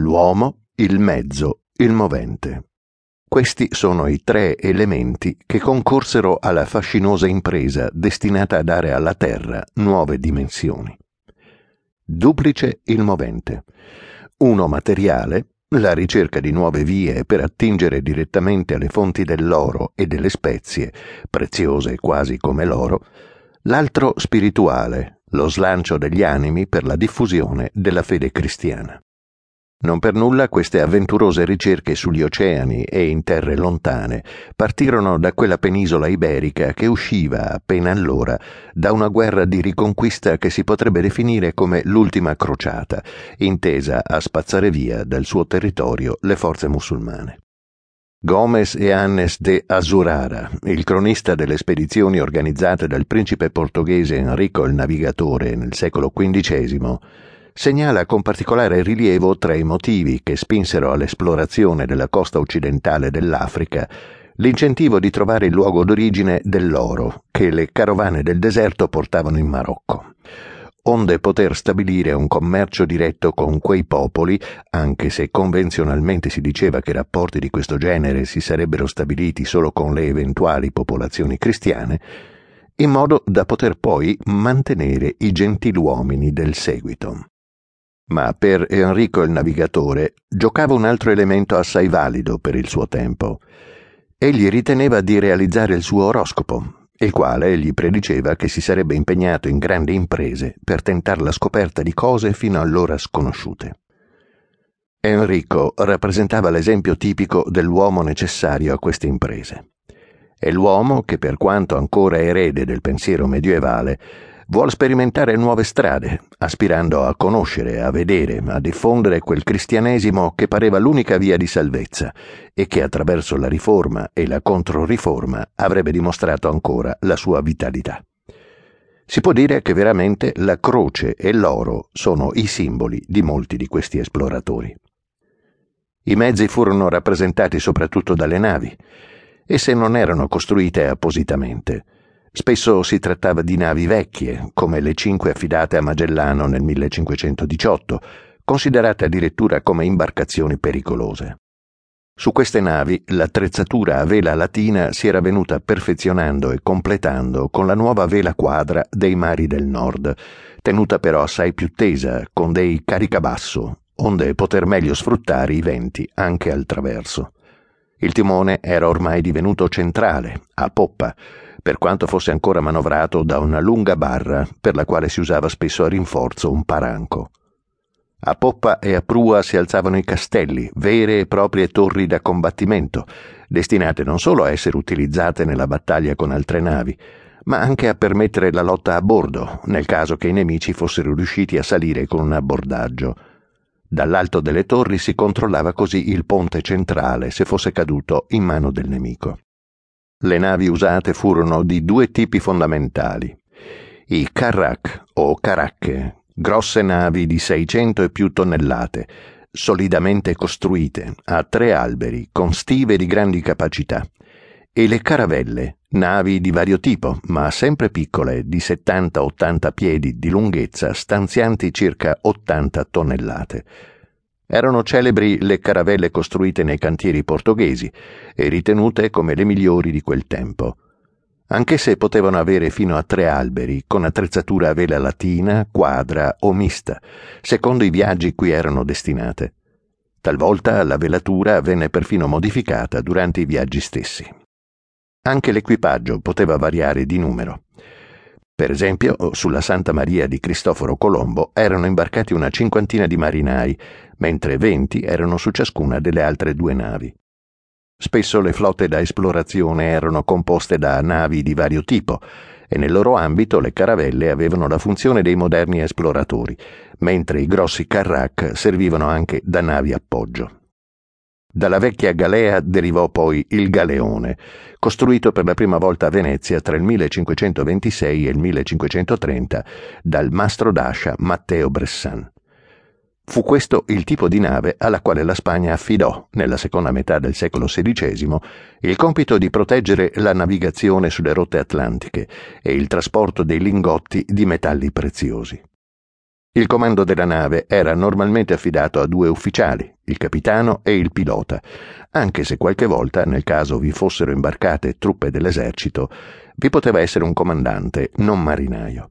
l'uomo, il mezzo, il movente. Questi sono i tre elementi che concorsero alla fascinosa impresa destinata a dare alla Terra nuove dimensioni. Duplice il movente. Uno materiale, la ricerca di nuove vie per attingere direttamente alle fonti dell'oro e delle spezie, preziose quasi come l'oro, l'altro spirituale, lo slancio degli animi per la diffusione della fede cristiana. Non per nulla queste avventurose ricerche sugli oceani e in terre lontane partirono da quella penisola iberica che usciva appena allora da una guerra di riconquista che si potrebbe definire come l'ultima crociata, intesa a spazzare via dal suo territorio le forze musulmane. Gomez e Annes de Azurara, il cronista delle spedizioni organizzate dal principe portoghese Enrico il Navigatore nel secolo XV, segnala con particolare rilievo tre motivi che spinsero all'esplorazione della costa occidentale dell'Africa l'incentivo di trovare il luogo d'origine dell'oro che le carovane del deserto portavano in Marocco onde poter stabilire un commercio diretto con quei popoli, anche se convenzionalmente si diceva che rapporti di questo genere si sarebbero stabiliti solo con le eventuali popolazioni cristiane, in modo da poter poi mantenere i gentiluomini del seguito. Ma per Enrico il navigatore giocava un altro elemento assai valido per il suo tempo. Egli riteneva di realizzare il suo oroscopo, il quale gli prediceva che si sarebbe impegnato in grandi imprese per tentare la scoperta di cose fino allora sconosciute. Enrico rappresentava l'esempio tipico dell'uomo necessario a queste imprese. È l'uomo che, per quanto ancora erede del pensiero medievale, vuol sperimentare nuove strade, aspirando a conoscere, a vedere, a diffondere quel cristianesimo che pareva l'unica via di salvezza e che attraverso la riforma e la controriforma avrebbe dimostrato ancora la sua vitalità. Si può dire che veramente la croce e l'oro sono i simboli di molti di questi esploratori. I mezzi furono rappresentati soprattutto dalle navi, esse non erano costruite appositamente, Spesso si trattava di navi vecchie, come le cinque affidate a Magellano nel 1518, considerate addirittura come imbarcazioni pericolose. Su queste navi l'attrezzatura a vela latina si era venuta perfezionando e completando con la nuova vela quadra dei mari del nord, tenuta però assai più tesa, con dei caricabasso, onde poter meglio sfruttare i venti anche al traverso. Il timone era ormai divenuto centrale, a poppa, per quanto fosse ancora manovrato da una lunga barra per la quale si usava spesso a rinforzo un paranco. A poppa e a prua si alzavano i castelli, vere e proprie torri da combattimento, destinate non solo a essere utilizzate nella battaglia con altre navi, ma anche a permettere la lotta a bordo, nel caso che i nemici fossero riusciti a salire con un abbordaggio. Dall'alto delle torri si controllava così il ponte centrale se fosse caduto in mano del nemico. Le navi usate furono di due tipi fondamentali. I carrack o caracche, grosse navi di 600 e più tonnellate, solidamente costruite, a tre alberi, con stive di grandi capacità, e le caravelle, navi di vario tipo, ma sempre piccole, di 70-80 piedi di lunghezza, stanzianti circa 80 tonnellate. Erano celebri le caravelle costruite nei cantieri portoghesi e ritenute come le migliori di quel tempo. Anche se potevano avere fino a tre alberi, con attrezzatura a vela latina, quadra o mista, secondo i viaggi cui erano destinate. Talvolta la velatura venne perfino modificata durante i viaggi stessi. Anche l'equipaggio poteva variare di numero. Per esempio, sulla Santa Maria di Cristoforo Colombo erano imbarcati una cinquantina di marinai, mentre venti erano su ciascuna delle altre due navi. Spesso le flotte da esplorazione erano composte da navi di vario tipo e nel loro ambito le caravelle avevano la funzione dei moderni esploratori, mentre i grossi carrack servivano anche da navi appoggio. Dalla vecchia galea derivò poi il galeone, costruito per la prima volta a Venezia tra il 1526 e il 1530 dal mastro d'ascia Matteo Bressan. Fu questo il tipo di nave alla quale la Spagna affidò, nella seconda metà del secolo XVI, il compito di proteggere la navigazione sulle rotte atlantiche e il trasporto dei lingotti di metalli preziosi. Il comando della nave era normalmente affidato a due ufficiali, il capitano e il pilota, anche se qualche volta, nel caso vi fossero imbarcate truppe dell'esercito, vi poteva essere un comandante non marinaio.